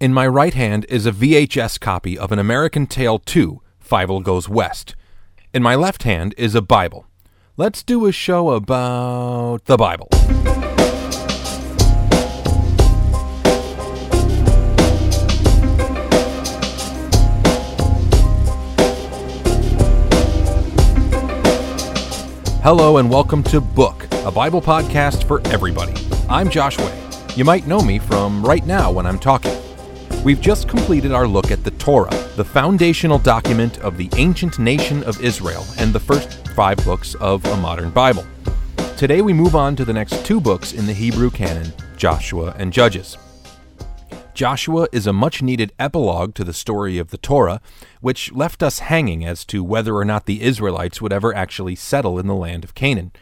In my right hand is a VHS copy of An American Tail 2 Fievel Goes West. In my left hand is a Bible. Let's do a show about the Bible. Hello and welcome to Book, a Bible podcast for everybody. I'm Josh Way. You might know me from right now when I'm talking. We've just completed our look at the Torah, the foundational document of the ancient nation of Israel and the first five books of a modern Bible. Today we move on to the next two books in the Hebrew canon, Joshua and Judges. Joshua is a much needed epilogue to the story of the Torah, which left us hanging as to whether or not the Israelites would ever actually settle in the land of Canaan.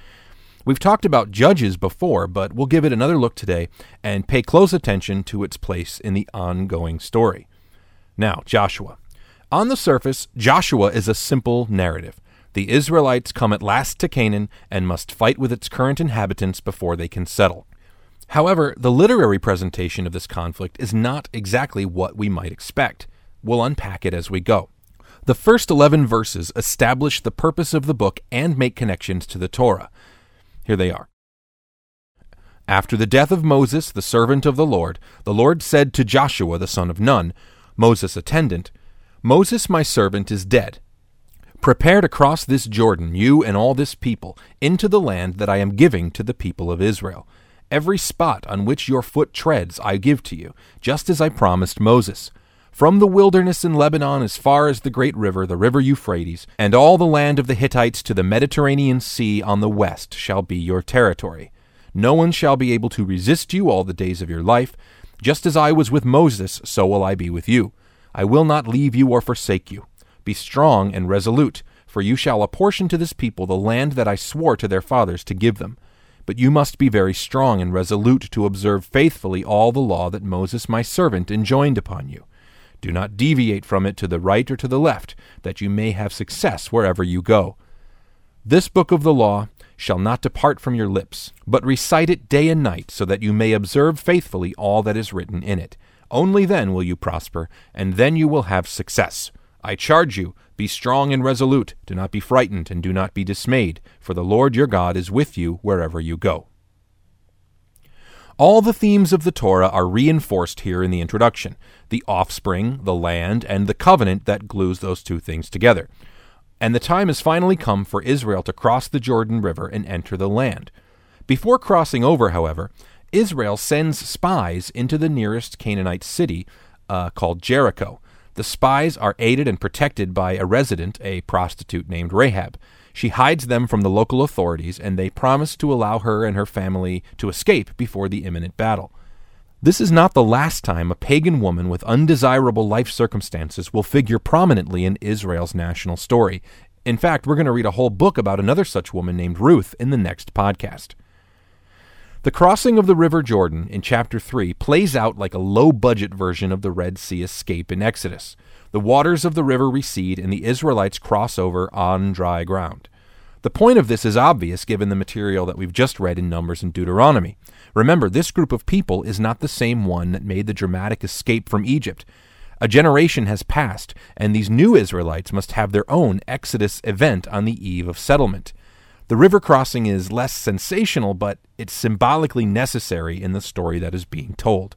We've talked about Judges before, but we'll give it another look today and pay close attention to its place in the ongoing story. Now, Joshua. On the surface, Joshua is a simple narrative. The Israelites come at last to Canaan and must fight with its current inhabitants before they can settle. However, the literary presentation of this conflict is not exactly what we might expect. We'll unpack it as we go. The first 11 verses establish the purpose of the book and make connections to the Torah. Here they are. After the death of Moses, the servant of the Lord, the Lord said to Joshua the son of Nun, Moses' attendant, Moses my servant is dead. Prepare to cross this Jordan, you and all this people, into the land that I am giving to the people of Israel. Every spot on which your foot treads I give to you, just as I promised Moses. From the wilderness in Lebanon as far as the great river, the river Euphrates, and all the land of the Hittites to the Mediterranean Sea on the west shall be your territory. No one shall be able to resist you all the days of your life. Just as I was with Moses, so will I be with you. I will not leave you or forsake you. Be strong and resolute, for you shall apportion to this people the land that I swore to their fathers to give them. But you must be very strong and resolute to observe faithfully all the law that Moses my servant enjoined upon you. Do not deviate from it to the right or to the left, that you may have success wherever you go. This book of the law shall not depart from your lips, but recite it day and night, so that you may observe faithfully all that is written in it. Only then will you prosper, and then you will have success. I charge you, be strong and resolute, do not be frightened, and do not be dismayed, for the Lord your God is with you wherever you go. All the themes of the Torah are reinforced here in the introduction the offspring, the land, and the covenant that glues those two things together. And the time has finally come for Israel to cross the Jordan River and enter the land. Before crossing over, however, Israel sends spies into the nearest Canaanite city uh, called Jericho. The spies are aided and protected by a resident, a prostitute named Rahab. She hides them from the local authorities, and they promise to allow her and her family to escape before the imminent battle. This is not the last time a pagan woman with undesirable life circumstances will figure prominently in Israel's national story. In fact, we're going to read a whole book about another such woman named Ruth in the next podcast. The crossing of the River Jordan in chapter 3 plays out like a low budget version of the Red Sea escape in Exodus. The waters of the river recede and the Israelites cross over on dry ground. The point of this is obvious given the material that we've just read in Numbers and Deuteronomy. Remember, this group of people is not the same one that made the dramatic escape from Egypt. A generation has passed, and these new Israelites must have their own Exodus event on the eve of settlement. The river crossing is less sensational, but it's symbolically necessary in the story that is being told.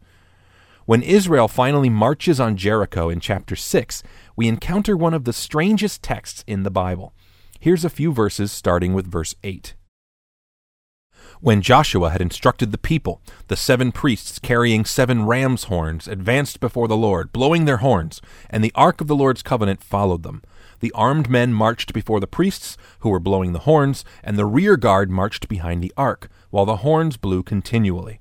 When Israel finally marches on Jericho in chapter 6, we encounter one of the strangest texts in the Bible. Here's a few verses starting with verse 8. When Joshua had instructed the people, the seven priests carrying seven ram's horns advanced before the Lord, blowing their horns, and the ark of the Lord's covenant followed them. The armed men marched before the priests, who were blowing the horns, and the rear guard marched behind the ark, while the horns blew continually.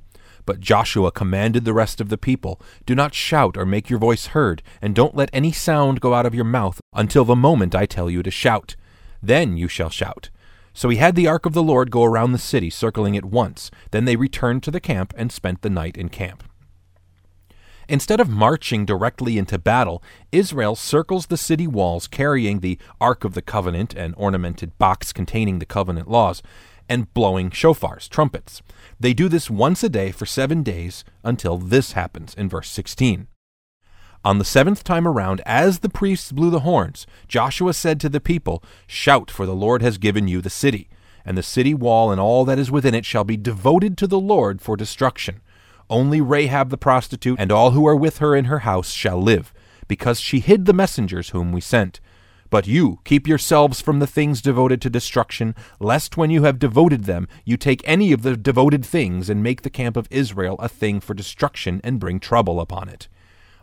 But Joshua commanded the rest of the people, Do not shout or make your voice heard, and don't let any sound go out of your mouth until the moment I tell you to shout. Then you shall shout. So he had the ark of the Lord go around the city, circling it once. Then they returned to the camp and spent the night in camp. Instead of marching directly into battle, Israel circles the city walls carrying the Ark of the Covenant, an ornamented box containing the covenant laws, and blowing shofars, trumpets. They do this once a day for seven days until this happens in verse 16. On the seventh time around, as the priests blew the horns, Joshua said to the people, Shout, for the Lord has given you the city. And the city wall and all that is within it shall be devoted to the Lord for destruction. Only Rahab the prostitute and all who are with her in her house shall live, because she hid the messengers whom we sent. But you, keep yourselves from the things devoted to destruction, lest when you have devoted them, you take any of the devoted things and make the camp of Israel a thing for destruction and bring trouble upon it.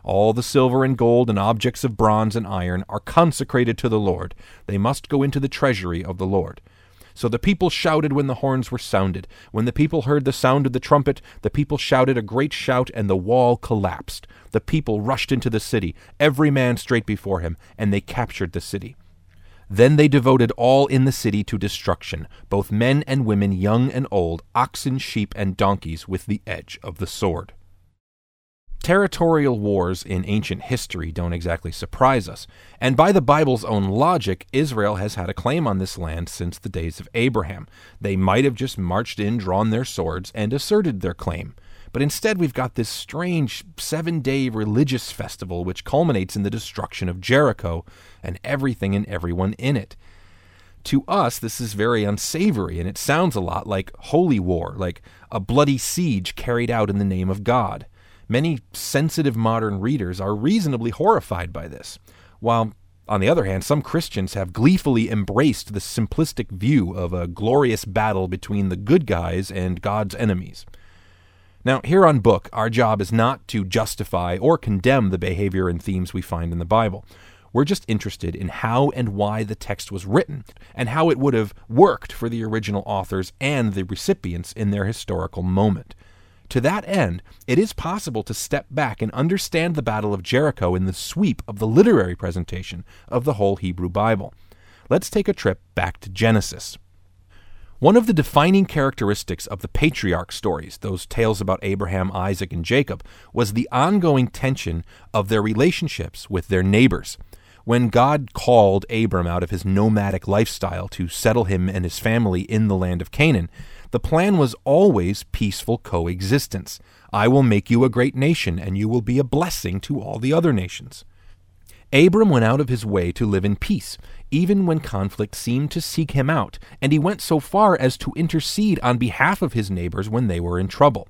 All the silver and gold and objects of bronze and iron are consecrated to the Lord. They must go into the treasury of the Lord. So the people shouted when the horns were sounded. When the people heard the sound of the trumpet, the people shouted a great shout, and the wall collapsed. The people rushed into the city, every man straight before him, and they captured the city. Then they devoted all in the city to destruction, both men and women, young and old, oxen, sheep, and donkeys, with the edge of the sword. Territorial wars in ancient history don't exactly surprise us, and by the Bible's own logic, Israel has had a claim on this land since the days of Abraham. They might have just marched in, drawn their swords, and asserted their claim. But instead, we've got this strange seven day religious festival which culminates in the destruction of Jericho and everything and everyone in it. To us, this is very unsavory, and it sounds a lot like holy war, like a bloody siege carried out in the name of God. Many sensitive modern readers are reasonably horrified by this, while, on the other hand, some Christians have gleefully embraced the simplistic view of a glorious battle between the good guys and God's enemies. Now, here on Book, our job is not to justify or condemn the behavior and themes we find in the Bible. We're just interested in how and why the text was written, and how it would have worked for the original authors and the recipients in their historical moment. To that end, it is possible to step back and understand the Battle of Jericho in the sweep of the literary presentation of the whole Hebrew Bible. Let's take a trip back to Genesis. One of the defining characteristics of the patriarch stories, those tales about Abraham, Isaac, and Jacob, was the ongoing tension of their relationships with their neighbors. When God called Abram out of his nomadic lifestyle to settle him and his family in the land of Canaan, the plan was always peaceful coexistence. I will make you a great nation, and you will be a blessing to all the other nations. Abram went out of his way to live in peace, even when conflict seemed to seek him out, and he went so far as to intercede on behalf of his neighbors when they were in trouble.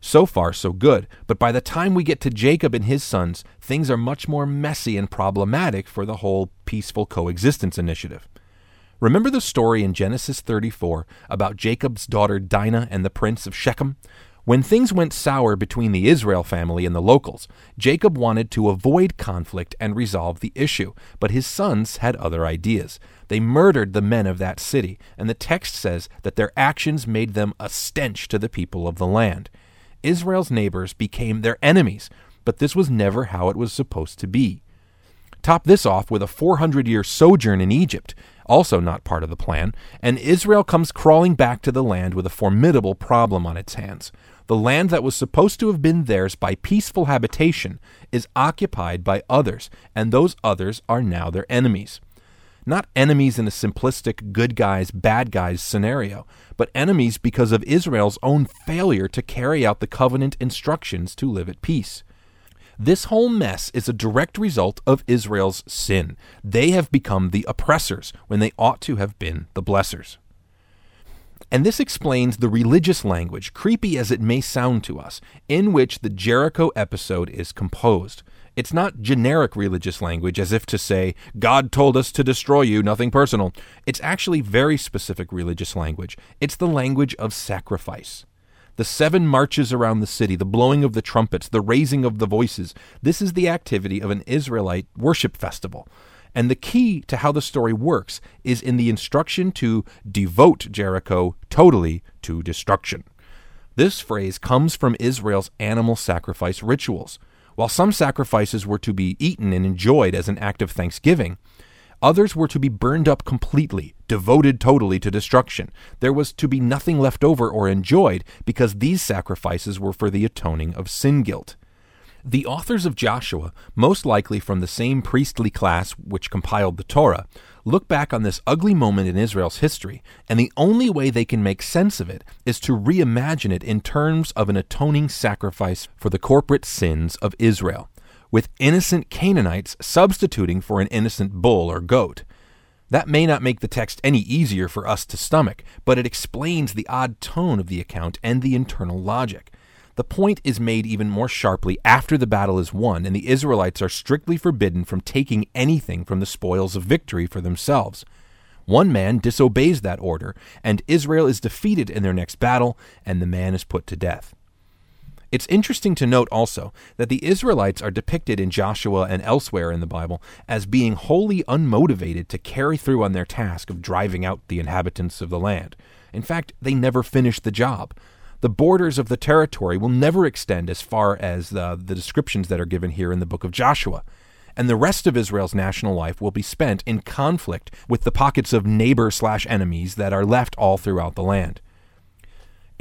So far, so good, but by the time we get to Jacob and his sons, things are much more messy and problematic for the whole peaceful coexistence initiative. Remember the story in Genesis 34 about Jacob's daughter Dinah and the prince of Shechem? When things went sour between the Israel family and the locals, Jacob wanted to avoid conflict and resolve the issue, but his sons had other ideas. They murdered the men of that city, and the text says that their actions made them a stench to the people of the land. Israel's neighbors became their enemies, but this was never how it was supposed to be. Top this off with a 400 year sojourn in Egypt, also not part of the plan, and Israel comes crawling back to the land with a formidable problem on its hands. The land that was supposed to have been theirs by peaceful habitation is occupied by others, and those others are now their enemies. Not enemies in a simplistic good guys, bad guys scenario, but enemies because of Israel's own failure to carry out the covenant instructions to live at peace. This whole mess is a direct result of Israel's sin. They have become the oppressors when they ought to have been the blessers. And this explains the religious language, creepy as it may sound to us, in which the Jericho episode is composed. It's not generic religious language as if to say, God told us to destroy you, nothing personal. It's actually very specific religious language. It's the language of sacrifice. The seven marches around the city, the blowing of the trumpets, the raising of the voices. This is the activity of an Israelite worship festival. And the key to how the story works is in the instruction to devote Jericho totally to destruction. This phrase comes from Israel's animal sacrifice rituals. While some sacrifices were to be eaten and enjoyed as an act of thanksgiving, Others were to be burned up completely, devoted totally to destruction. There was to be nothing left over or enjoyed because these sacrifices were for the atoning of sin guilt. The authors of Joshua, most likely from the same priestly class which compiled the Torah, look back on this ugly moment in Israel's history, and the only way they can make sense of it is to reimagine it in terms of an atoning sacrifice for the corporate sins of Israel. With innocent Canaanites substituting for an innocent bull or goat. That may not make the text any easier for us to stomach, but it explains the odd tone of the account and the internal logic. The point is made even more sharply after the battle is won, and the Israelites are strictly forbidden from taking anything from the spoils of victory for themselves. One man disobeys that order, and Israel is defeated in their next battle, and the man is put to death. It's interesting to note also that the Israelites are depicted in Joshua and elsewhere in the Bible as being wholly unmotivated to carry through on their task of driving out the inhabitants of the land. In fact, they never finish the job the borders of the territory will never extend as far as the, the descriptions that are given here in the book of Joshua. And the rest of Israel's national life will be spent in conflict with the pockets of neighbor slash enemies that are left all throughout the land.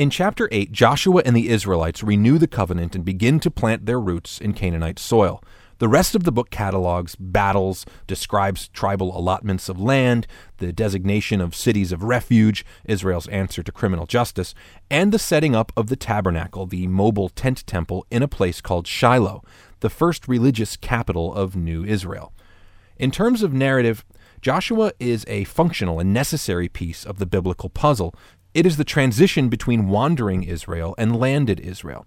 In chapter 8, Joshua and the Israelites renew the covenant and begin to plant their roots in Canaanite soil. The rest of the book catalogs battles, describes tribal allotments of land, the designation of cities of refuge, Israel's answer to criminal justice, and the setting up of the tabernacle, the mobile tent temple, in a place called Shiloh, the first religious capital of New Israel. In terms of narrative, Joshua is a functional and necessary piece of the biblical puzzle. It is the transition between wandering Israel and landed Israel.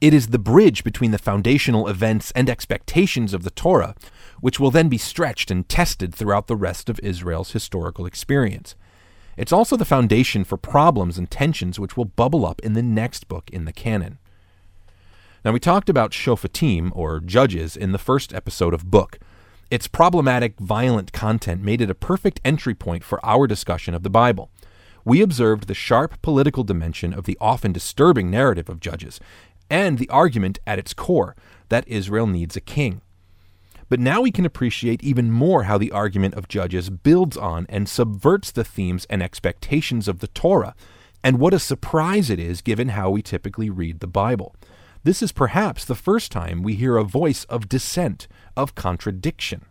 It is the bridge between the foundational events and expectations of the Torah, which will then be stretched and tested throughout the rest of Israel's historical experience. It's also the foundation for problems and tensions which will bubble up in the next book in the canon. Now, we talked about Shoftim, or judges, in the first episode of Book. Its problematic, violent content made it a perfect entry point for our discussion of the Bible. We observed the sharp political dimension of the often disturbing narrative of Judges, and the argument at its core that Israel needs a king. But now we can appreciate even more how the argument of Judges builds on and subverts the themes and expectations of the Torah, and what a surprise it is given how we typically read the Bible. This is perhaps the first time we hear a voice of dissent, of contradiction.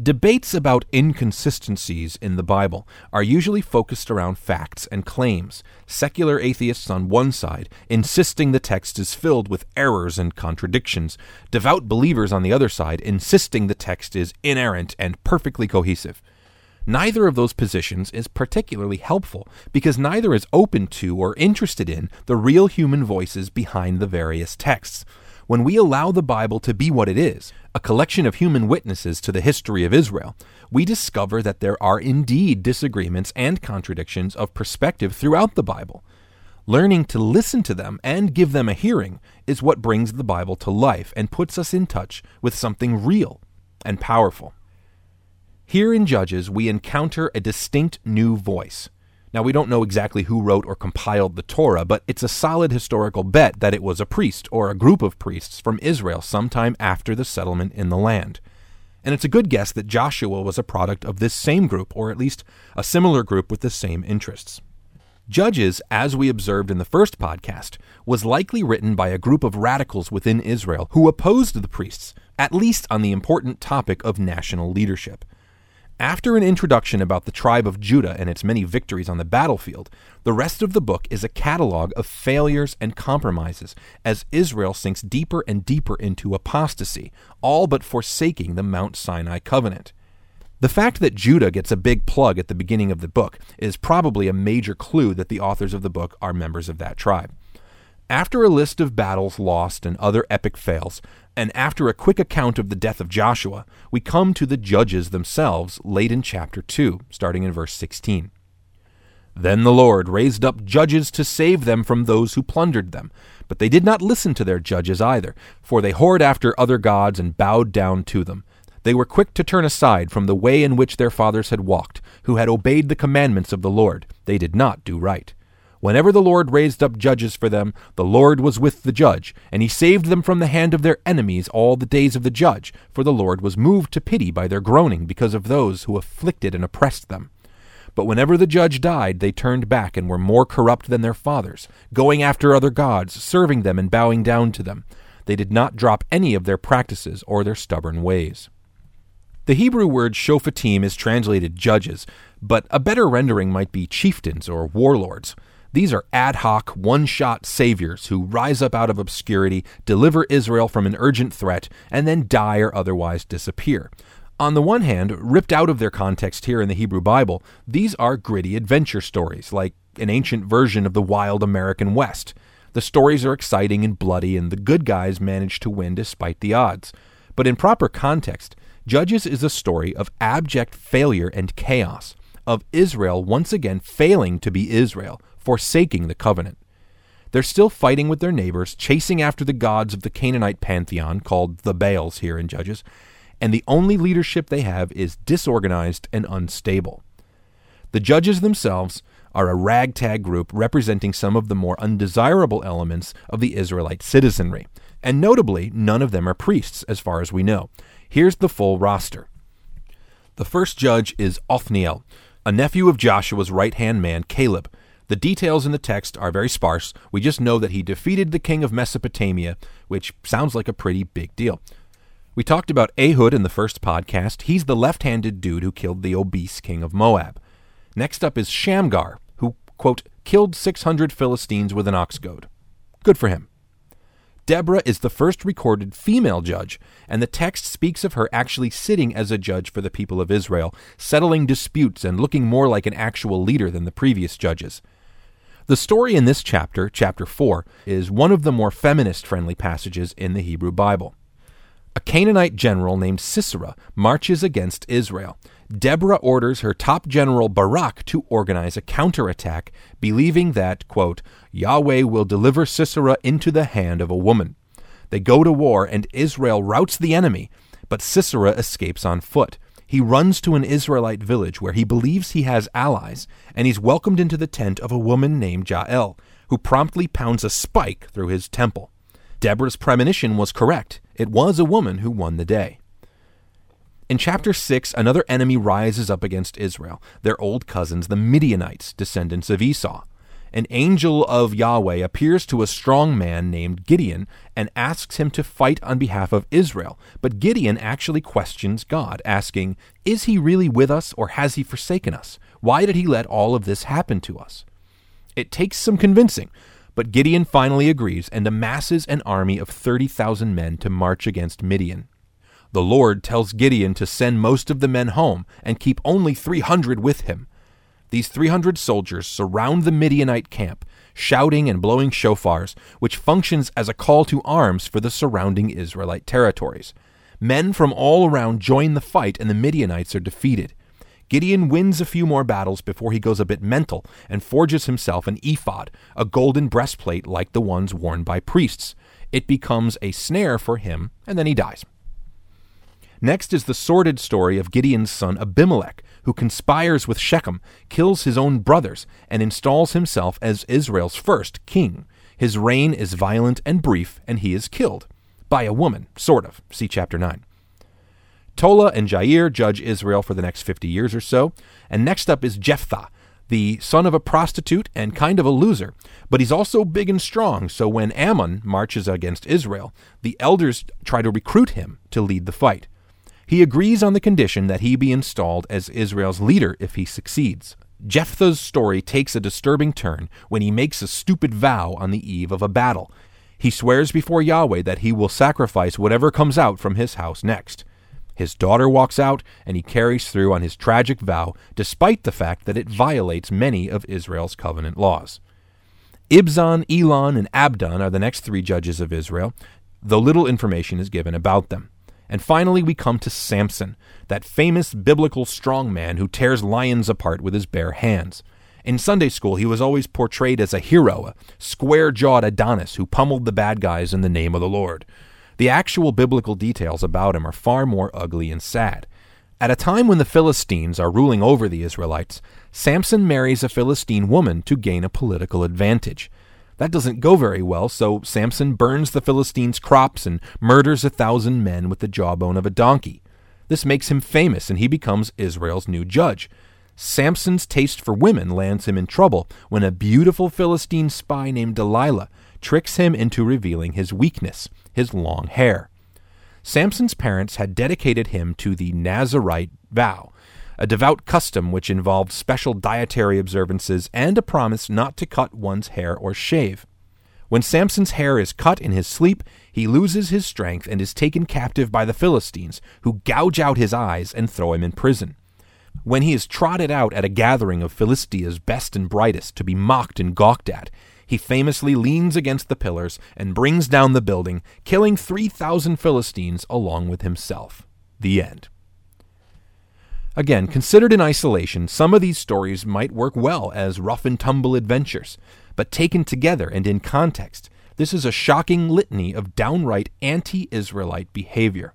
Debates about inconsistencies in the Bible are usually focused around facts and claims, secular atheists on one side insisting the text is filled with errors and contradictions, devout believers on the other side insisting the text is inerrant and perfectly cohesive. Neither of those positions is particularly helpful because neither is open to or interested in the real human voices behind the various texts. When we allow the Bible to be what it is, a collection of human witnesses to the history of Israel, we discover that there are indeed disagreements and contradictions of perspective throughout the Bible. Learning to listen to them and give them a hearing is what brings the Bible to life and puts us in touch with something real and powerful. Here in Judges, we encounter a distinct new voice now, we don't know exactly who wrote or compiled the Torah, but it's a solid historical bet that it was a priest or a group of priests from Israel sometime after the settlement in the land. And it's a good guess that Joshua was a product of this same group, or at least a similar group with the same interests. Judges, as we observed in the first podcast, was likely written by a group of radicals within Israel who opposed the priests, at least on the important topic of national leadership. After an introduction about the tribe of Judah and its many victories on the battlefield, the rest of the book is a catalogue of failures and compromises as Israel sinks deeper and deeper into apostasy, all but forsaking the Mount Sinai covenant. The fact that Judah gets a big plug at the beginning of the book is probably a major clue that the authors of the book are members of that tribe. After a list of battles lost and other epic fails, and after a quick account of the death of Joshua, we come to the judges themselves late in chapter 2, starting in verse 16. Then the Lord raised up judges to save them from those who plundered them. But they did not listen to their judges either, for they whored after other gods and bowed down to them. They were quick to turn aside from the way in which their fathers had walked, who had obeyed the commandments of the Lord. They did not do right. Whenever the Lord raised up judges for them, the Lord was with the judge, and he saved them from the hand of their enemies all the days of the judge, for the Lord was moved to pity by their groaning because of those who afflicted and oppressed them. But whenever the judge died, they turned back and were more corrupt than their fathers, going after other gods, serving them and bowing down to them. They did not drop any of their practices or their stubborn ways. The Hebrew word shophatim is translated judges, but a better rendering might be chieftains or warlords. These are ad hoc, one shot saviors who rise up out of obscurity, deliver Israel from an urgent threat, and then die or otherwise disappear. On the one hand, ripped out of their context here in the Hebrew Bible, these are gritty adventure stories, like an ancient version of the wild American West. The stories are exciting and bloody, and the good guys manage to win despite the odds. But in proper context, Judges is a story of abject failure and chaos, of Israel once again failing to be Israel, forsaking the covenant. They're still fighting with their neighbors, chasing after the gods of the Canaanite pantheon, called the Baals here in Judges, and the only leadership they have is disorganized and unstable. The judges themselves are a ragtag group representing some of the more undesirable elements of the Israelite citizenry. And notably, none of them are priests, as far as we know. Here's the full roster. The first judge is Othniel, a nephew of Joshua's right hand man, Caleb. The details in the text are very sparse. We just know that he defeated the king of Mesopotamia, which sounds like a pretty big deal. We talked about Ehud in the first podcast. He's the left handed dude who killed the obese king of Moab. Next up is Shamgar, who, quote, killed 600 Philistines with an ox goad. Good for him. Deborah is the first recorded female judge, and the text speaks of her actually sitting as a judge for the people of Israel, settling disputes and looking more like an actual leader than the previous judges. The story in this chapter, chapter 4, is one of the more feminist friendly passages in the Hebrew Bible. A Canaanite general named Sisera marches against Israel. Deborah orders her top general Barak to organize a counterattack, believing that, quote, Yahweh will deliver Sisera into the hand of a woman. They go to war, and Israel routs the enemy, but Sisera escapes on foot. He runs to an Israelite village where he believes he has allies, and he's welcomed into the tent of a woman named Jael, who promptly pounds a spike through his temple. Deborah's premonition was correct. It was a woman who won the day. In chapter 6, another enemy rises up against Israel, their old cousins, the Midianites, descendants of Esau. An angel of Yahweh appears to a strong man named Gideon and asks him to fight on behalf of Israel. But Gideon actually questions God, asking, Is he really with us or has he forsaken us? Why did he let all of this happen to us? It takes some convincing, but Gideon finally agrees and amasses an army of 30,000 men to march against Midian. The Lord tells Gideon to send most of the men home and keep only 300 with him. These 300 soldiers surround the Midianite camp, shouting and blowing shofars, which functions as a call to arms for the surrounding Israelite territories. Men from all around join the fight, and the Midianites are defeated. Gideon wins a few more battles before he goes a bit mental and forges himself an ephod, a golden breastplate like the ones worn by priests. It becomes a snare for him, and then he dies. Next is the sordid story of Gideon's son Abimelech, who conspires with Shechem, kills his own brothers, and installs himself as Israel's first king. His reign is violent and brief, and he is killed. By a woman, sort of. See chapter 9. Tola and Jair judge Israel for the next 50 years or so. And next up is Jephthah, the son of a prostitute and kind of a loser. But he's also big and strong, so when Ammon marches against Israel, the elders try to recruit him to lead the fight. He agrees on the condition that he be installed as Israel's leader if he succeeds. Jephthah's story takes a disturbing turn when he makes a stupid vow on the eve of a battle. He swears before Yahweh that he will sacrifice whatever comes out from his house next. His daughter walks out, and he carries through on his tragic vow, despite the fact that it violates many of Israel's covenant laws. Ibzan, Elon, and Abdon are the next three judges of Israel, though little information is given about them. And finally, we come to Samson, that famous biblical strongman who tears lions apart with his bare hands. In Sunday school, he was always portrayed as a hero, a square jawed Adonis who pummeled the bad guys in the name of the Lord. The actual biblical details about him are far more ugly and sad. At a time when the Philistines are ruling over the Israelites, Samson marries a Philistine woman to gain a political advantage. That doesn't go very well, so Samson burns the Philistines' crops and murders a thousand men with the jawbone of a donkey. This makes him famous, and he becomes Israel's new judge. Samson's taste for women lands him in trouble when a beautiful Philistine spy named Delilah tricks him into revealing his weakness, his long hair. Samson's parents had dedicated him to the Nazarite vow, a devout custom which involved special dietary observances and a promise not to cut one's hair or shave. When Samson's hair is cut in his sleep, he loses his strength and is taken captive by the Philistines, who gouge out his eyes and throw him in prison. When he is trotted out at a gathering of Philistia's best and brightest to be mocked and gawked at, he famously leans against the pillars and brings down the building, killing 3,000 Philistines along with himself. The end. Again, considered in isolation, some of these stories might work well as rough and tumble adventures, but taken together and in context, this is a shocking litany of downright anti Israelite behavior.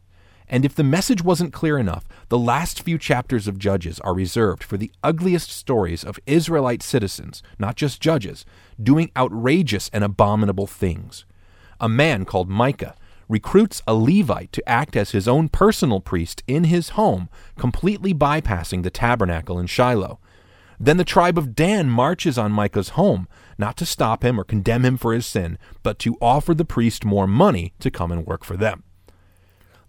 And if the message wasn't clear enough, the last few chapters of Judges are reserved for the ugliest stories of Israelite citizens, not just judges, doing outrageous and abominable things. A man called Micah recruits a Levite to act as his own personal priest in his home, completely bypassing the tabernacle in Shiloh. Then the tribe of Dan marches on Micah's home, not to stop him or condemn him for his sin, but to offer the priest more money to come and work for them.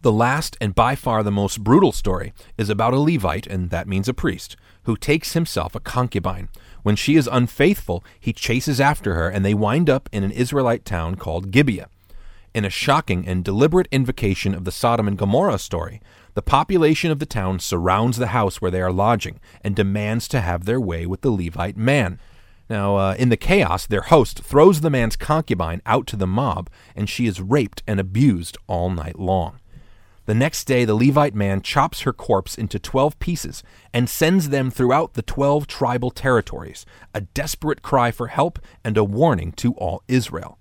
The last and by far the most brutal story is about a Levite, and that means a priest, who takes himself a concubine. When she is unfaithful, he chases after her, and they wind up in an Israelite town called Gibeah. In a shocking and deliberate invocation of the Sodom and Gomorrah story, the population of the town surrounds the house where they are lodging and demands to have their way with the Levite man. Now, uh, in the chaos, their host throws the man's concubine out to the mob, and she is raped and abused all night long. The next day, the Levite man chops her corpse into 12 pieces and sends them throughout the 12 tribal territories, a desperate cry for help and a warning to all Israel.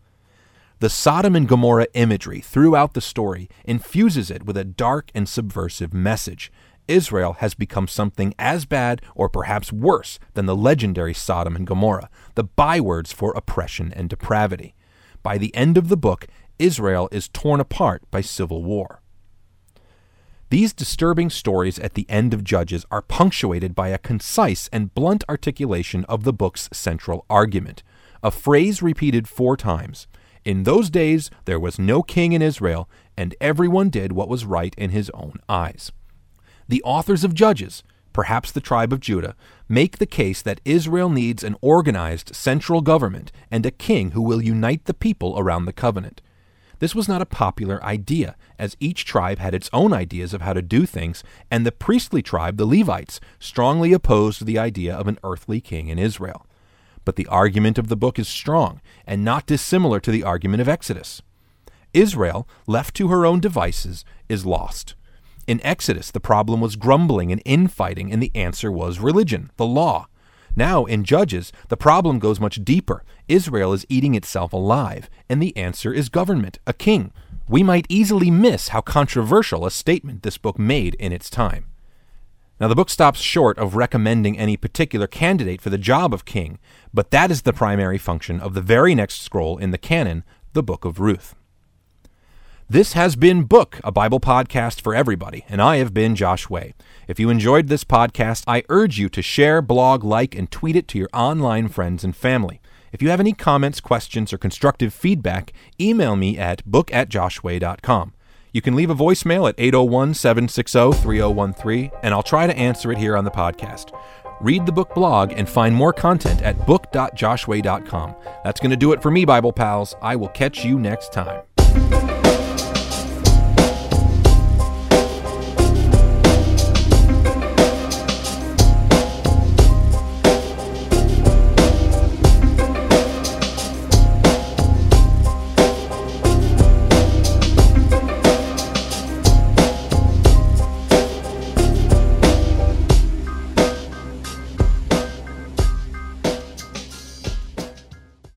The Sodom and Gomorrah imagery throughout the story infuses it with a dark and subversive message. Israel has become something as bad or perhaps worse than the legendary Sodom and Gomorrah, the bywords for oppression and depravity. By the end of the book, Israel is torn apart by civil war. These disturbing stories at the end of Judges are punctuated by a concise and blunt articulation of the book's central argument, a phrase repeated four times. In those days there was no king in Israel, and everyone did what was right in his own eyes. The authors of Judges, perhaps the tribe of Judah, make the case that Israel needs an organized central government and a king who will unite the people around the covenant. This was not a popular idea, as each tribe had its own ideas of how to do things, and the priestly tribe, the Levites, strongly opposed the idea of an earthly king in Israel but the argument of the book is strong and not dissimilar to the argument of Exodus. Israel, left to her own devices, is lost. In Exodus, the problem was grumbling and infighting, and the answer was religion, the law. Now, in Judges, the problem goes much deeper. Israel is eating itself alive, and the answer is government, a king. We might easily miss how controversial a statement this book made in its time. Now, the book stops short of recommending any particular candidate for the job of king, but that is the primary function of the very next scroll in the canon, the Book of Ruth. This has been Book, a Bible podcast for everybody, and I have been Josh Way. If you enjoyed this podcast, I urge you to share, blog, like, and tweet it to your online friends and family. If you have any comments, questions, or constructive feedback, email me at book at joshway.com. You can leave a voicemail at 801 760 3013, and I'll try to answer it here on the podcast. Read the book blog and find more content at book.joshway.com. That's going to do it for me, Bible pals. I will catch you next time.